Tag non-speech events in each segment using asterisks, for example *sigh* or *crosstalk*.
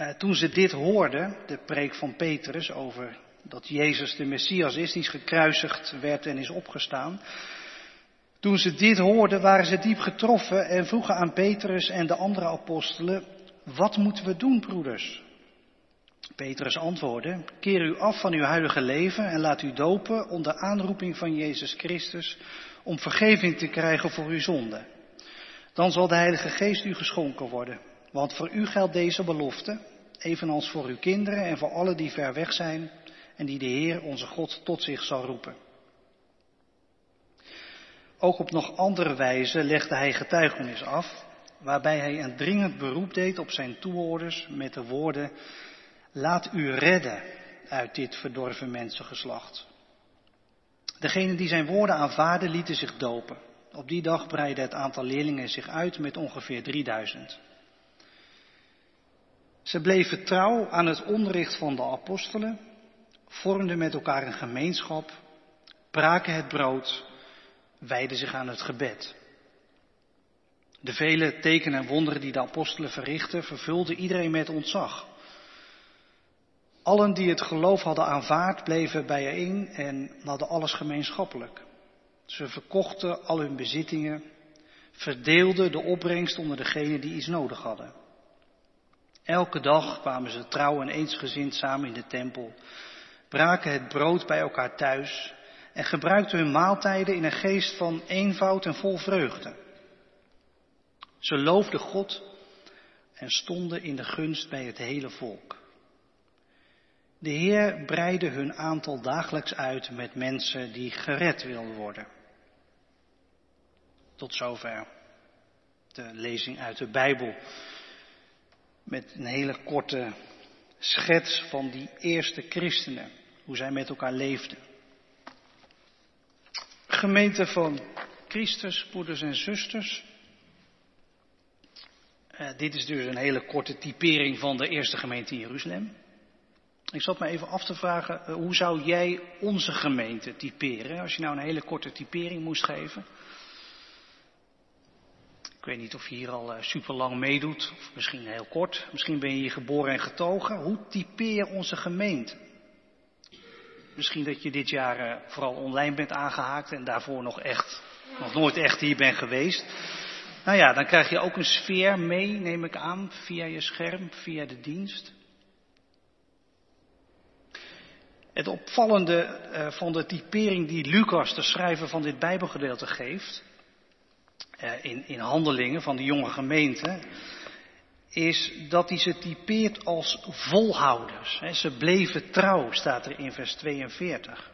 Uh, toen ze dit hoorden, de preek van Petrus over dat Jezus de Messias is, die is gekruisigd werd en is opgestaan. Toen ze dit hoorden, waren ze diep getroffen en vroegen aan Petrus en de andere apostelen, wat moeten we doen, broeders? Petrus antwoordde, keer u af van uw huidige leven en laat u dopen onder aanroeping van Jezus Christus om vergeving te krijgen voor uw zonde. Dan zal de Heilige Geest u geschonken worden, want voor u geldt deze belofte, evenals voor uw kinderen en voor allen die ver weg zijn en die de Heer onze God tot zich zal roepen. Ook op nog andere wijze legde hij getuigenis af, waarbij hij een dringend beroep deed op zijn toehoorders met de woorden, laat u redden uit dit verdorven mensengeslacht. Degenen die zijn woorden aanvaarden lieten zich dopen. Op die dag breidde het aantal leerlingen zich uit met ongeveer 3000. Ze bleven trouw aan het onderricht van de apostelen, vormden met elkaar een gemeenschap, braken het brood, wijden zich aan het gebed. De vele tekenen en wonderen die de apostelen verrichtten, vervulden iedereen met ontzag. Allen die het geloof hadden aanvaard, bleven bijeen en hadden alles gemeenschappelijk. Ze verkochten al hun bezittingen, verdeelden de opbrengst onder degenen die iets nodig hadden. Elke dag kwamen ze trouw en eensgezind samen in de tempel, braken het brood bij elkaar thuis en gebruikten hun maaltijden in een geest van eenvoud en vol vreugde. Ze loofden God en stonden in de gunst bij het hele volk. De Heer breidde hun aantal dagelijks uit met mensen die gered wilden worden. Tot zover de lezing uit de Bijbel. Met een hele korte schets van die eerste christenen. Hoe zij met elkaar leefden. Gemeente van Christus, broeders en zusters. Uh, dit is dus een hele korte typering van de eerste gemeente in Jeruzalem. Ik zat me even af te vragen, uh, hoe zou jij onze gemeente typeren? Als je nou een hele korte typering moest geven. Ik weet niet of je hier al uh, super lang meedoet, of misschien heel kort. Misschien ben je hier geboren en getogen. Hoe typeer onze gemeente? Misschien dat je dit jaar uh, vooral online bent aangehaakt en daarvoor nog echt, nog nooit echt hier bent geweest. Nou ja, dan krijg je ook een sfeer mee, neem ik aan, via je scherm, via de dienst. Het opvallende uh, van de typering die Lucas, de schrijver van dit Bijbelgedeelte, geeft, in, in handelingen van de jonge gemeente, is dat hij ze typeert als volhouders. Ze bleven trouw, staat er in vers 42.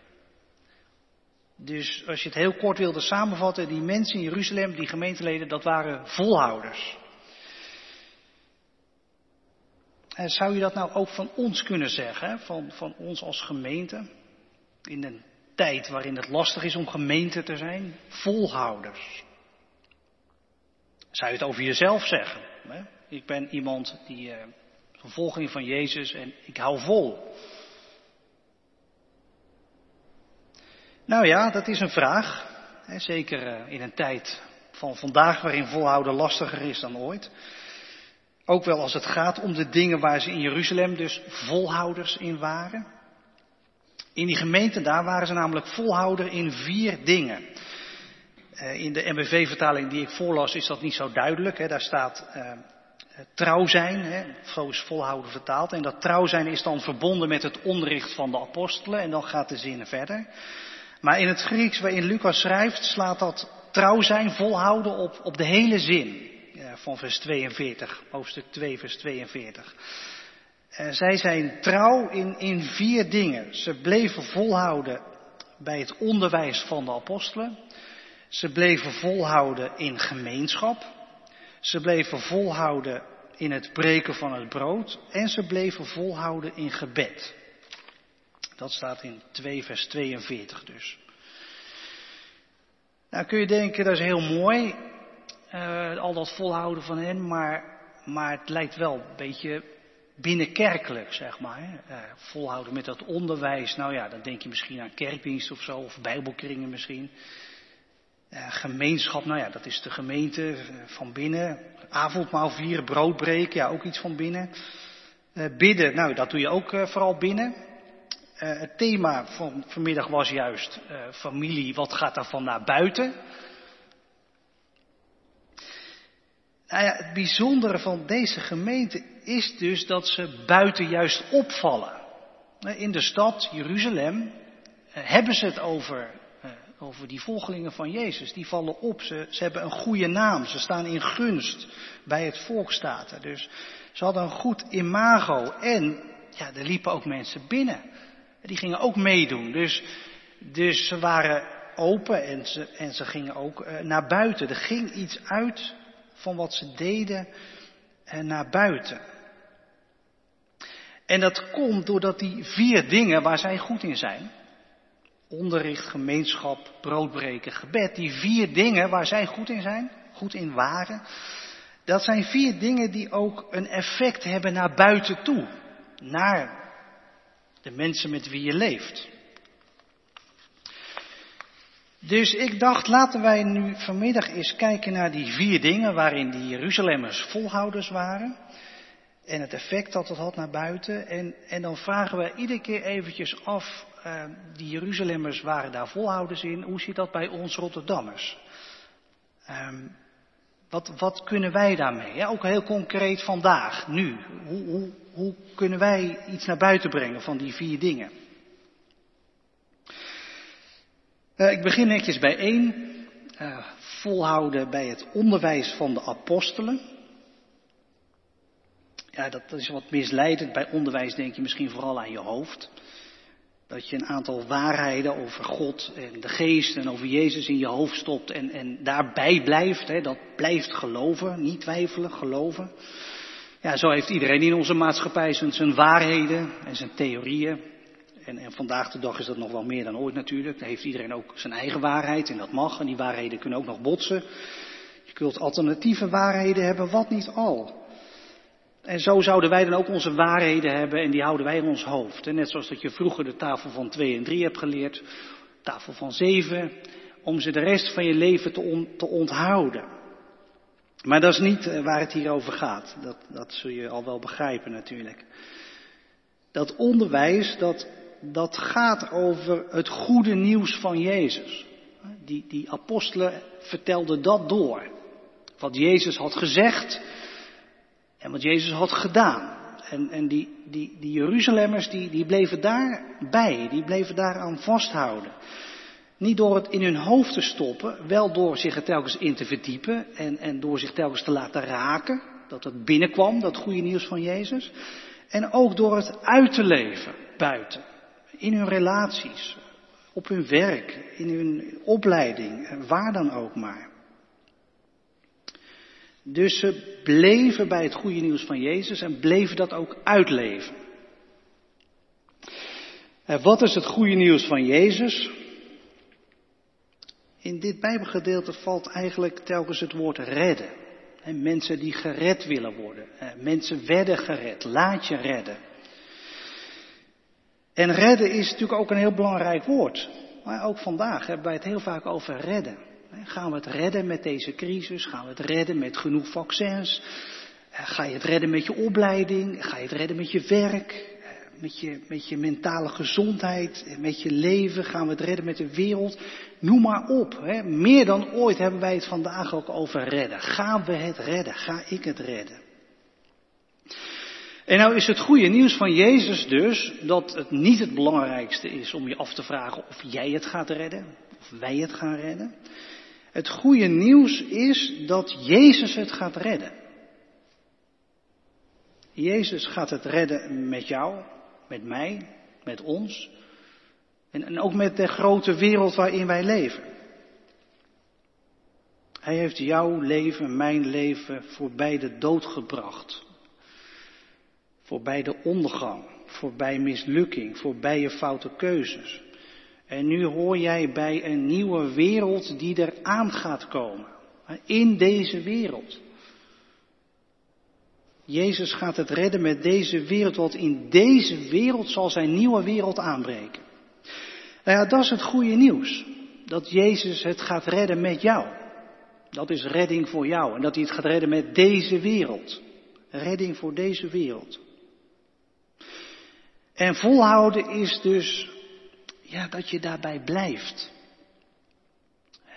Dus als je het heel kort wilde samenvatten, die mensen in Jeruzalem, die gemeenteleden, dat waren volhouders. En zou je dat nou ook van ons kunnen zeggen, van, van ons als gemeente? In een tijd waarin het lastig is om gemeente te zijn, volhouders. Zou je het over jezelf zeggen? Hè? Ik ben iemand die uh, vervolging van Jezus en ik hou vol. Nou ja, dat is een vraag. Hè, zeker uh, in een tijd van vandaag waarin volhouden lastiger is dan ooit. Ook wel als het gaat om de dingen waar ze in Jeruzalem dus volhouders in waren. In die gemeente daar waren ze namelijk volhouder in vier dingen. Uh, in de MBV-vertaling die ik voorlas is dat niet zo duidelijk. Hè. Daar staat uh, trouw zijn, hè, zo is volhouden vertaald. En dat trouw zijn is dan verbonden met het onderricht van de apostelen en dan gaat de zinnen verder. Maar in het Grieks waarin Lucas schrijft slaat dat trouw zijn, volhouden op, op de hele zin van vers 42, hoofdstuk 2 vers 42. Uh, zij zijn trouw in, in vier dingen. Ze bleven volhouden bij het onderwijs van de apostelen. Ze bleven volhouden in gemeenschap. Ze bleven volhouden in het breken van het brood en ze bleven volhouden in gebed. Dat staat in 2 vers 42 dus. Nou kun je denken, dat is heel mooi, uh, al dat volhouden van hen, maar, maar het lijkt wel een beetje binnenkerkelijk, zeg maar. Uh, volhouden met dat onderwijs, nou ja, dan denk je misschien aan kerkdienst of zo, of bijbelkringen misschien. Uh, gemeenschap, nou ja, dat is de gemeente van binnen. Avondmaal vieren, brood breken, ja, ook iets van binnen. Uh, bidden, nou dat doe je ook vooral binnen. Het thema van vanmiddag was juist familie, wat gaat daarvan naar buiten? Nou ja, het bijzondere van deze gemeente is dus dat ze buiten juist opvallen. In de stad Jeruzalem hebben ze het over, over die volgelingen van Jezus. Die vallen op, ze, ze hebben een goede naam, ze staan in gunst bij het volkstaten. Dus ze hadden een goed imago en ja, er liepen ook mensen binnen. Die gingen ook meedoen. Dus, dus ze waren open en ze, en ze gingen ook uh, naar buiten. Er ging iets uit van wat ze deden uh, naar buiten. En dat komt doordat die vier dingen waar zij goed in zijn. Onderricht, gemeenschap, broodbreken, gebed. Die vier dingen waar zij goed in zijn, goed in waren. Dat zijn vier dingen die ook een effect hebben naar buiten toe. Naar de mensen met wie je leeft. Dus ik dacht, laten wij nu vanmiddag eens kijken naar die vier dingen waarin die Jeruzalemmers volhouders waren. En het effect dat het had naar buiten. En, en dan vragen we iedere keer eventjes af, uh, die Jeruzalemmers waren daar volhouders in. Hoe zit dat bij ons Rotterdammers? Um, wat, wat kunnen wij daarmee? Ook heel concreet vandaag, nu. Hoe, hoe, hoe kunnen wij iets naar buiten brengen van die vier dingen? Uh, ik begin netjes bij één. Uh, volhouden bij het onderwijs van de apostelen. Ja, dat is wat misleidend. Bij onderwijs denk je misschien vooral aan je hoofd. Dat je een aantal waarheden over God en de geest en over Jezus in je hoofd stopt en, en daarbij blijft. Hè, dat blijft geloven, niet twijfelen, geloven. Ja, zo heeft iedereen in onze maatschappij zijn, waarheden en zijn theorieën. En, en vandaag de dag is dat nog wel meer dan ooit natuurlijk. Dan heeft iedereen ook zijn eigen waarheid en dat mag. En die waarheden kunnen ook nog botsen. Je kunt alternatieve waarheden hebben, wat niet al. En zo zouden wij dan ook onze waarheden hebben en die houden wij in ons hoofd. Net zoals dat je vroeger de tafel van 2 en 3 hebt geleerd, tafel van 7, om ze de rest van je leven te, te onthouden. Maar dat is niet eh, waar het hier over gaat. Dat, dat zul je al wel begrijpen natuurlijk. Dat onderwijs, dat, dat gaat over het goede nieuws van Jezus. Die, die apostelen vertelden dat door. Wat Jezus had gezegd, en wat Jezus had gedaan. En, en die, die, die Jeruzalemmers die, die bleven daarbij, die bleven daaraan vasthouden. Niet door het in hun hoofd te stoppen, wel door zich er telkens in te verdiepen en, en door zich telkens te laten raken. Dat het binnenkwam, dat goede nieuws van Jezus. En ook door het uit te leven buiten. In hun relaties, op hun werk, in hun opleiding, waar dan ook maar. Dus ze bleven bij het goede nieuws van Jezus en bleven dat ook uitleven. En wat is het goede nieuws van Jezus? In dit Bijbelgedeelte valt eigenlijk telkens het woord redden. En mensen die gered willen worden. Mensen werden gered. Laat je redden. En redden is natuurlijk ook een heel belangrijk woord. Maar ook vandaag hebben wij het heel vaak over redden. Gaan we het redden met deze crisis? Gaan we het redden met genoeg vaccins? Eh, ga je het redden met je opleiding? Ga je het redden met je werk? Eh, met je, met je mentale gezondheid? Eh, met je leven? Gaan we het redden met de wereld? Noem maar op. Hè. Meer dan ooit hebben wij het vandaag ook over redden. Gaan we het redden? Ga ik het redden? En nou is het goede nieuws van Jezus dus dat het niet het belangrijkste is om je af te vragen of jij het gaat redden, of wij het gaan redden. Het goede nieuws is dat Jezus het gaat redden. Jezus gaat het redden met jou, met mij, met ons. En, ook met de grote wereld waarin wij leven. Hij heeft jouw leven, mijn leven voorbij de dood gebracht. Voorbij de ondergang, voorbij mislukking, voorbij je foute keuzes. En nu hoor jij bij een nieuwe wereld die er aan gaat komen. In deze wereld. Jezus gaat het redden met deze wereld, want in deze wereld zal zijn nieuwe wereld aanbreken. Nou ja, dat is het goede nieuws. Dat Jezus het gaat redden met jou. Dat is redding voor jou. En dat hij het gaat redden met deze wereld. Redding voor deze wereld. En volhouden is dus ja, dat je daarbij blijft.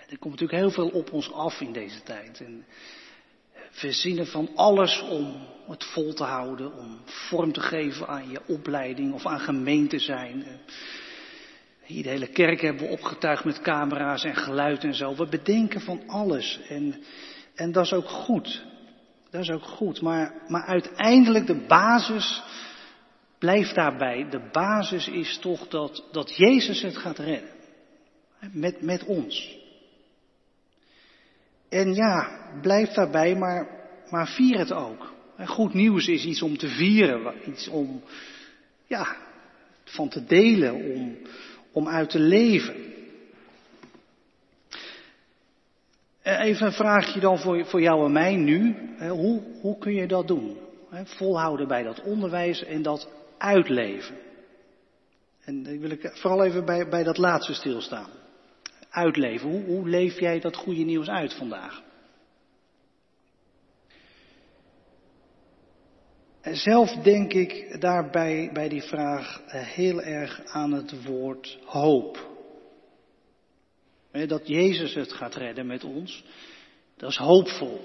Er komt natuurlijk heel veel op ons af in deze tijd. En verzinnen van alles om het vol te houden, om vorm te geven aan je opleiding of aan gemeente zijn. Hier de hele kerk hebben we opgetuigd met camera's en geluid en zo. We bedenken van alles en, en dat is ook goed. Dat is ook goed. Maar, maar uiteindelijk de basis blijft daarbij. De basis is toch dat, dat Jezus het gaat redden. Met, met ons. En ja, blijf daarbij, maar, maar vier het ook. Goed nieuws is iets om te vieren, iets om, ja, van te delen, om, om uit te leven. Eh, even een vraagje dan voor, voor jou en mij nu. Hoe, hoe kun je dat doen? Volhouden bij dat onderwijs en dat uitleven. En dan wil ik vooral even bij, bij dat laatste stilstaan uitleven? Hoe, hoe leef jij dat goede nieuws uit vandaag? Zelf denk ik daarbij bij die vraag eh, heel erg aan het woord hoop. Dat Jezus het gaat redden met ons, dat is hoopvol.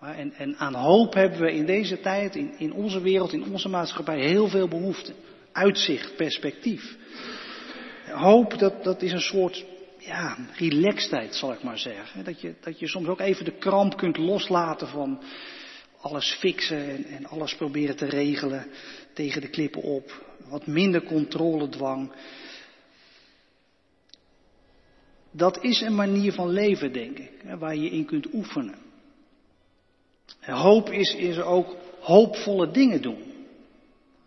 En, en aan hoop hebben we in deze tijd, in, in onze wereld, in onze maatschappij heel veel behoefte. Uitzicht, perspectief. Hoop, dat, dat is een soort ja, relaxedheid, zal ik maar zeggen. Dat je, dat je soms ook even de kramp kunt loslaten van alles fixen en, en alles proberen te regelen tegen de klippen op. Wat minder controledwang. Dat is een manier van leven, denk ik, waar je in kunt oefenen. Hoop is, is ook hoopvolle dingen doen.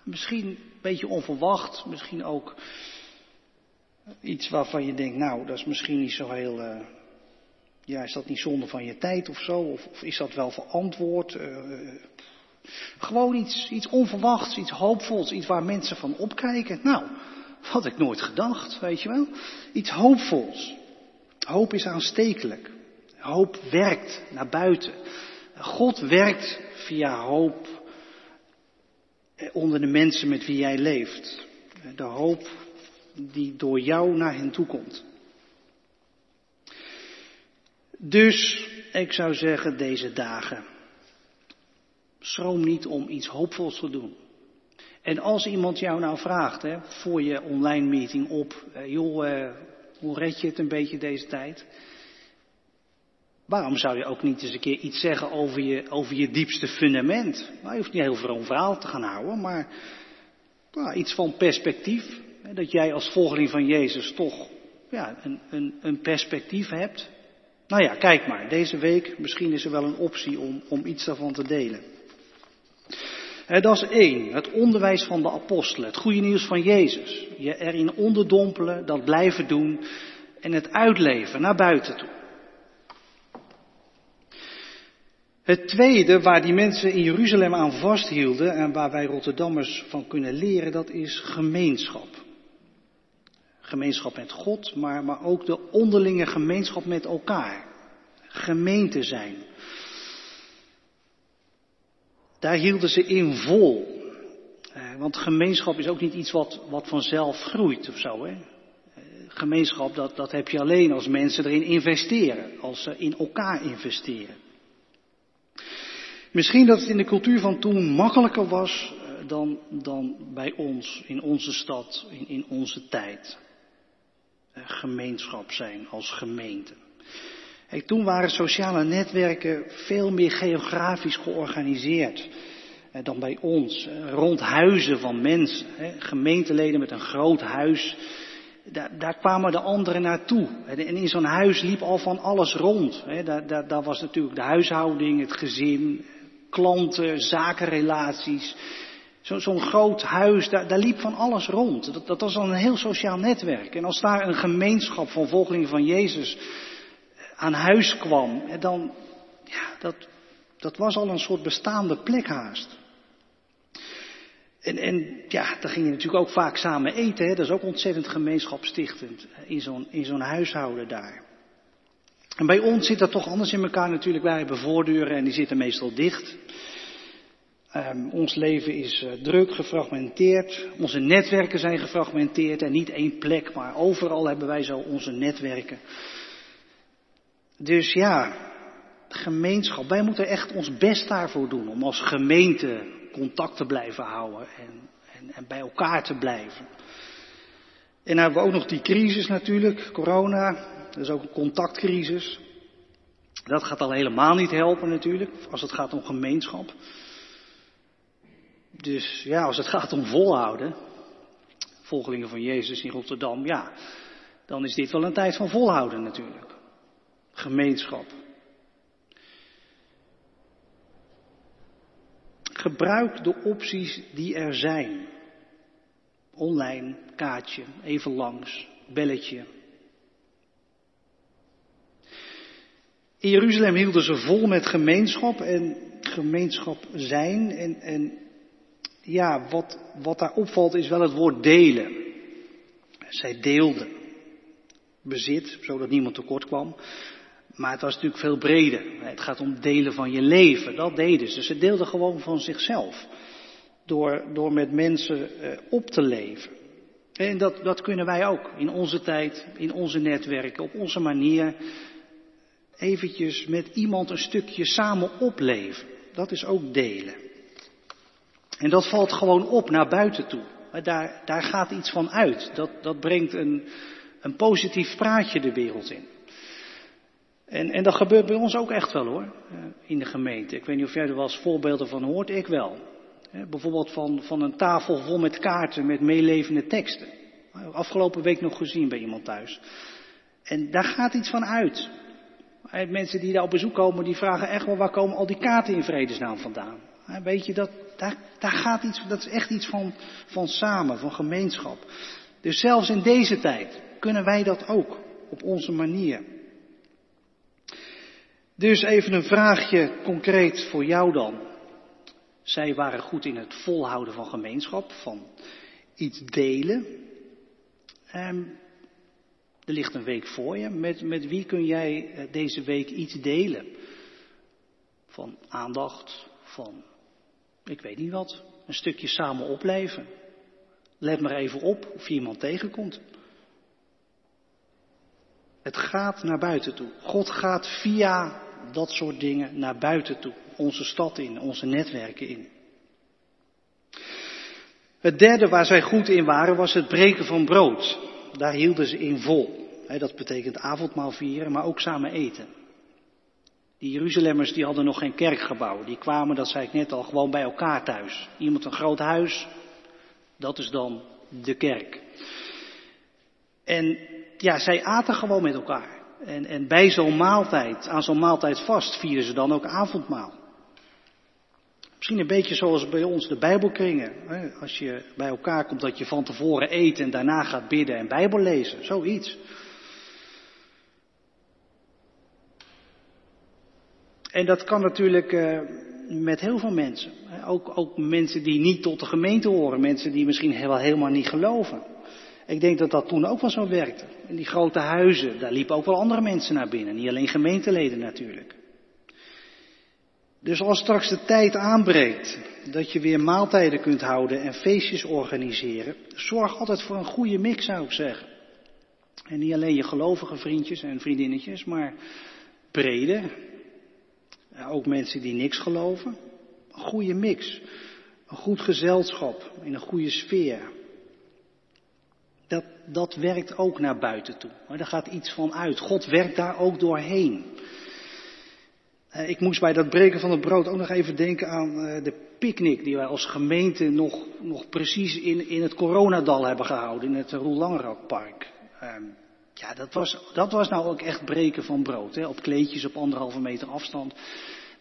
Misschien een beetje onverwacht, misschien ook Iets waarvan je denkt, nou, dat is misschien niet zo heel. Uh, ja, is dat niet zonde van je tijd of zo? Of, of is dat wel verantwoord? Uh, gewoon iets, iets onverwachts, iets hoopvols, iets waar mensen van opkijken. Nou, had ik nooit gedacht, weet je wel? Iets hoopvols. Hoop is aanstekelijk. Hoop werkt naar buiten. God werkt via hoop onder de mensen met wie jij leeft. De hoop die door jou naar hen toe komt. Dus, ik zou zeggen, deze dagen. Schroom niet om iets hoopvols te doen. En als iemand jou nou vraagt, hè, voor je online meeting op, eh, joh, eh, hoe red je het een beetje deze tijd? Waarom zou je ook niet eens een keer iets zeggen over je, over je diepste fundament? Nou, je hoeft niet heel veel een verhaal te gaan houden, maar nou, iets van perspectief. Dat jij als volgeling van Jezus toch ja, een, een, een perspectief hebt. Nou ja, kijk maar, deze week misschien is er wel een optie om, om iets daarvan te delen. dat is één, het onderwijs van de apostelen, het goede nieuws van Jezus. Je erin onderdompelen, dat blijven doen en het uitleven naar buiten toe. Het tweede waar die mensen in Jeruzalem aan vasthielden en waar wij Rotterdammers van kunnen leren, dat is gemeenschap gemeenschap met God, maar, maar ook de onderlinge gemeenschap met elkaar. Gemeente zijn. Daar hielden ze in vol. Eh, want gemeenschap is ook niet iets wat, wat vanzelf groeit of zo. Hè? Eh, gemeenschap, dat, dat heb je alleen als mensen erin investeren. Als ze in elkaar investeren. Misschien dat het in de cultuur van toen makkelijker was eh, dan, dan bij ons, in onze stad, in, in onze tijd. Eh, gemeenschap zijn als gemeente. toen waren sociale netwerken veel meer geografisch georganiseerd eh, dan bij ons. Rond huizen van mensen, gemeenteleden met een groot huis. Daar, daar kwamen de anderen naartoe. En in zo'n huis liep al van alles rond. Daar, daar, daar was natuurlijk de huishouding, het gezin, klanten, zakenrelaties. Zo'n groot huis, daar, daar, liep van alles rond. Dat, dat was al een heel sociaal netwerk. En als daar een gemeenschap van volgelingen van Jezus aan huis kwam, dan, ja, dat, dat was al een soort bestaande plek haast. En, en ja, dan ging je natuurlijk ook vaak samen eten. Hè? Dat is ook ontzettend gemeenschapstichtend in zo'n, in zo'n huishouden daar. En bij ons zit dat toch anders in elkaar natuurlijk. Wij hebben voordeuren en die zitten meestal dicht. Um, ons leven is uh, druk, gefragmenteerd. Onze netwerken zijn gefragmenteerd en niet één plek, maar overal hebben wij zo onze netwerken. Dus ja, gemeenschap. Wij moeten echt ons best daarvoor doen om als gemeente contact te blijven houden en, en, en bij elkaar te blijven. En dan hebben we ook nog die crisis natuurlijk, corona. Is ook een contactcrisis. Dat gaat al helemaal niet helpen natuurlijk, als het gaat om gemeenschap. Dus ja, als het gaat om volhouden, volgelingen van Jezus in Rotterdam, ja, dan is dit wel een tijd van volhouden natuurlijk. Gemeenschap. Gebruik de opties die er zijn. Online, kaartje, even langs, belletje. Jeruzalem hielden ze vol met gemeenschap en gemeenschap zijn. En, en ja, wat, wat daar opvalt is wel het woord delen. Zij deelden bezit, zodat niemand tekort kwam. Maar het was natuurlijk veel breder. Het gaat om delen van je leven. Dat deden ze. Ze deelden gewoon van zichzelf. Door, door met mensen eh, op te leven. En dat, dat kunnen wij ook. In onze tijd, in onze netwerken, op onze manier. Eventjes met iemand een stukje samen opleven. Dat is ook delen. En dat valt gewoon op naar buiten toe. Daar, daar gaat iets van uit. Dat, dat brengt een, een positief praatje de wereld in. En, en dat gebeurt bij ons ook echt wel hoor, eh, in de gemeente. Ik weet niet of jij er wel eens voorbeelden van hoort, ik wel. Bijvoorbeeld van, van een tafel vol met kaarten met meelevende teksten. Afgelopen week nog gezien bij iemand thuis. En daar gaat iets van uit. Mensen die daar op bezoek komen, die vragen echt wel waar komen al die kaarten in vredesnaam vandaan. Weet je, dat, daar, daar gaat iets, dat is echt iets van, van samen, van gemeenschap. Dus zelfs in deze tijd kunnen wij dat ook op onze manier. Dus even een vraagje concreet voor jou dan. Zij waren goed in het volhouden van gemeenschap, van iets delen. Um, er ligt een week voor je. Met, met wie kun jij eh, deze week iets delen? Van aandacht, van, ik weet niet wat, een stukje samen opleven. Let maar even op of je iemand tegenkomt. Het gaat naar buiten toe. God gaat via dat soort dingen naar buiten toe. Onze stad in, onze netwerken in. Het derde waar zij goed in waren was het breken van brood. Daar hielden ze in vol. Dat betekent avondmaal vieren, maar ook samen eten. Die Jeruzalemmers die hadden nog geen kerkgebouw. Die kwamen, dat zei ik net al, gewoon bij elkaar thuis. Iemand een groot huis, dat is dan de kerk. En ja, zij aten gewoon met elkaar. En, en bij zo'n maaltijd, aan zo'n maaltijd vast, vieren ze dan ook avondmaal. Misschien een beetje zoals bij ons de Bijbelkringen. Als je bij elkaar komt dat je van tevoren eet en daarna gaat bidden en Bijbel lezen. Zoiets. En dat kan natuurlijk uh, met heel veel mensen. Ook, ook mensen die niet tot de gemeente horen. Mensen die misschien wel helemaal niet geloven. Ik denk dat dat toen ook wel zo werkte. In die grote huizen, daar liepen ook wel andere mensen naar binnen. Niet alleen gemeenteleden natuurlijk. Dus als straks de tijd aanbreekt dat je weer maaltijden kunt houden en feestjes organiseren, zorg altijd voor een goede mix zou ik zeggen. En niet alleen je gelovige vriendjes en vriendinnetjes, maar breder. Ook mensen die niks geloven. Een goede mix. Een goed gezelschap in een goede sfeer dat, dat werkt ook naar buiten toe. Maar daar gaat iets van uit. God werkt daar ook doorheen. Eh, ik moest bij dat breken van het brood ook nog even denken aan eh, de picknick die wij als gemeente nog, nog precies in, in het coronadal hebben gehouden, in het Roel Langerakpark. Ehm, ja, dat was, dat was nou ook echt breken van brood, hè, op kleedjes op anderhalve meter afstand.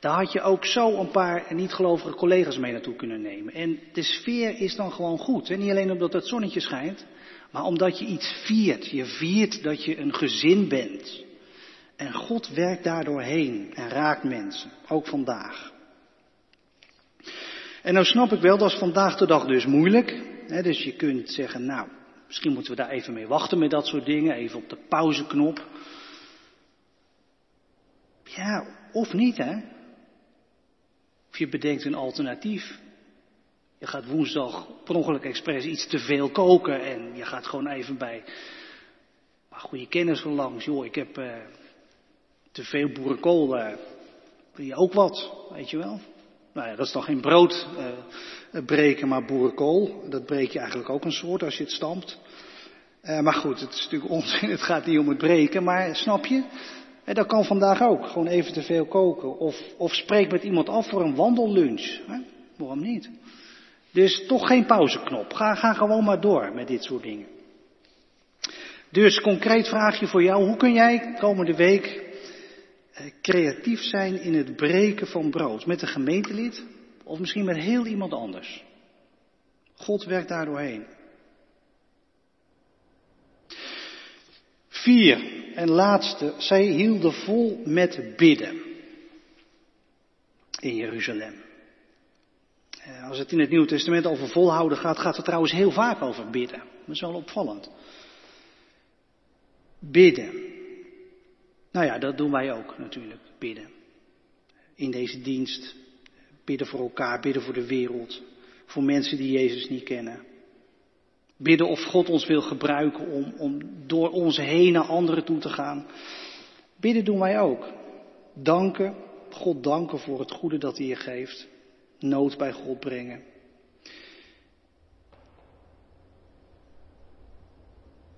Daar had je ook zo een paar niet-gelovige collega's mee naartoe kunnen nemen. En de sfeer is dan gewoon goed. Hè? Niet alleen omdat het zonnetje schijnt, maar omdat je iets viert. Je viert dat je een gezin bent. En God werkt daardoor heen en raakt mensen, ook vandaag. En nou snap ik wel, dat is vandaag de dag dus moeilijk. Dus je kunt zeggen, nou, misschien moeten we daar even mee wachten met dat soort dingen, even op de pauzeknop. Ja, of niet hè. Of je bedenkt een alternatief. Je gaat woensdag per ongeluk expres iets te veel koken en je gaat gewoon even bij maar goede kennis langs. Joh, ik heb uh, te veel boerenkool. Uh, wil je ook wat, weet je wel? Nou ja, dat is dan geen brood uh, breken, maar boerenkool. Dat breek je eigenlijk ook een soort als je het stampt. maar goed, het is natuurlijk onzin. *laughs* Het gaat niet om het breken, maar snap je? Dat kan vandaag ook. Gewoon even te veel koken. Of, of spreek met iemand af voor een wandellunch. Hè? Waarom niet? Dus toch geen pauzeknop. Ga, ga gewoon maar door met dit soort dingen. Dus concreet vraagje voor jou. Hoe kun jij komende week eh, creatief zijn in het breken van brood? Met een gemeentelid? Of misschien met heel iemand anders? God werkt daar doorheen. Vier en laatste, zij hielden vol met bidden in Jeruzalem. Eh, als het in het Nieuwe Testament over volhouden gaat, gaat het trouwens heel vaak over bidden. Dat is wel opvallend. Bidden. Nou ja, dat doen wij ook natuurlijk, bidden. In deze dienst. Bidden voor elkaar, bidden voor de wereld. Voor mensen die Jezus niet kennen. Bidden of God ons wil gebruiken om, om door ons heen naar anderen toe te gaan. Bidden doen wij ook. Danken, God danken voor het goede dat hij geeft. Nood bij God brengen.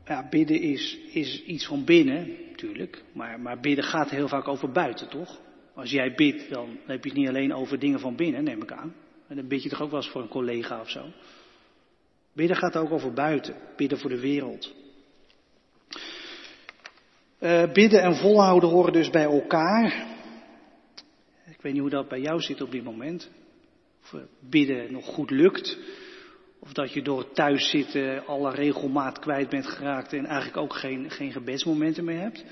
Ja, bidden is, is iets van binnen, Maar, maar bidden gaat heel vaak over buiten, toch? Als jij bidt, dan heb je het niet alleen over dingen van binnen, neem ik aan. En dan bid je toch ook wel eens voor een collega of zo. Bidden gaat ook over buiten, bidden voor de wereld. Uh, bidden en volhouden horen dus bij elkaar. Ik weet niet hoe dat bij jou zit op dit moment. Of bidden nog goed lukt. Of dat je door het thuiszitten alle regelmaat kwijt bent geraakt en eigenlijk ook geen, geen gebedsmomenten meer hebt.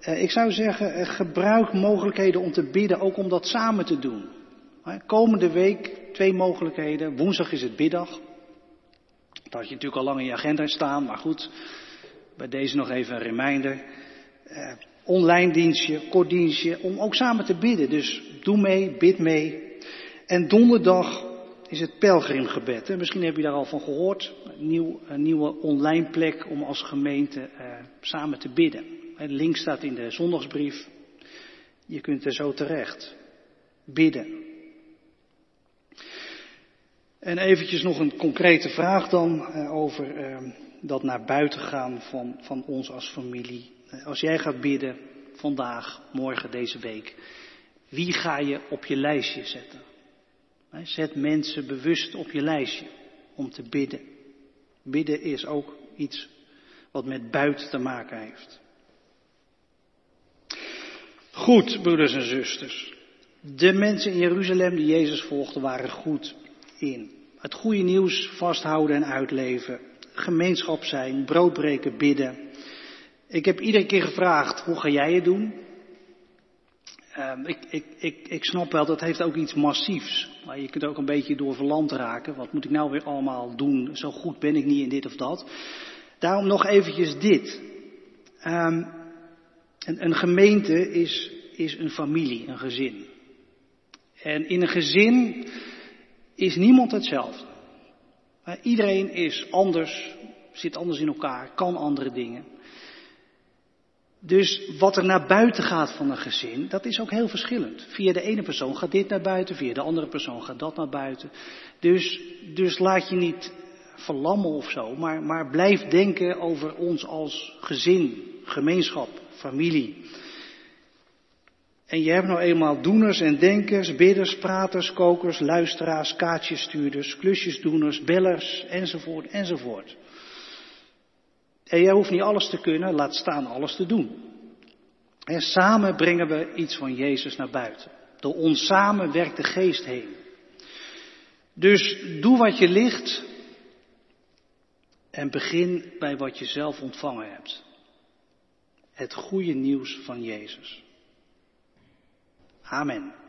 Uh, ik zou zeggen, uh, gebruik mogelijkheden om te bidden, ook om dat samen te doen. Komende week twee mogelijkheden. Woensdag is het biddag. Dat had je natuurlijk al lang in je agenda staan, maar goed. Bij deze nog even een reminder. Eh, online dienstje, kort dienstje, om ook samen te bidden. Dus doe mee, bid mee. En donderdag is het pelgrimgebed. Misschien heb je daar al van gehoord. Een, nieuw, nieuwe online plek om als gemeente eh, samen te bidden. De link staat in de zondagsbrief. Je kunt er zo terecht. Bidden. En eventjes nog een concrete vraag dan uh, over uh, dat naar buiten gaan van, van ons als familie. Uh, als jij gaat bidden vandaag, morgen, deze week, wie ga je op je lijstje zetten? Zet mensen bewust op je lijstje om te bidden. Bidden is ook iets wat met buiten te maken heeft. Goed, broeders en zusters. De mensen in Jeruzalem die Jezus volgden waren goed in. Het goede nieuws vasthouden en uitleven. Gemeenschap zijn, broodbreken, bidden. Ik heb iedere keer gevraagd, hoe ga jij het doen? Uh, ik, ik, ik, ik snap wel, dat heeft ook iets massiefs. Maar je kunt ook een beetje door verland raken. Wat moet ik nou weer allemaal doen? Zo goed ben ik niet in dit of dat. Daarom nog eventjes dit. Um, een, een gemeente is, is een familie, een gezin. En in een gezin is niemand hetzelfde. Iedereen is anders, zit anders in elkaar, kan andere dingen. Dus wat er naar buiten gaat van een gezin, dat is ook heel verschillend. Via de ene persoon gaat dit naar buiten, via de andere persoon gaat dat naar buiten. Dus, dus laat je niet verlammen of zo, maar, maar blijf denken over ons als gezin, gemeenschap, familie. En je hebt nou eenmaal doeners en denkers, bidders, praters, kokers, luisteraars, kaartjesstuurders, klusjesdoeners, bellers, enzovoort, enzovoort. En jij hoeft niet alles te kunnen, laat staan alles te doen. En samen brengen we iets van Jezus naar buiten. Door ons samen werkt de geest heen. Dus doe wat je ligt en begin bij wat je zelf ontvangen hebt. Het goede nieuws van Jezus. Amen.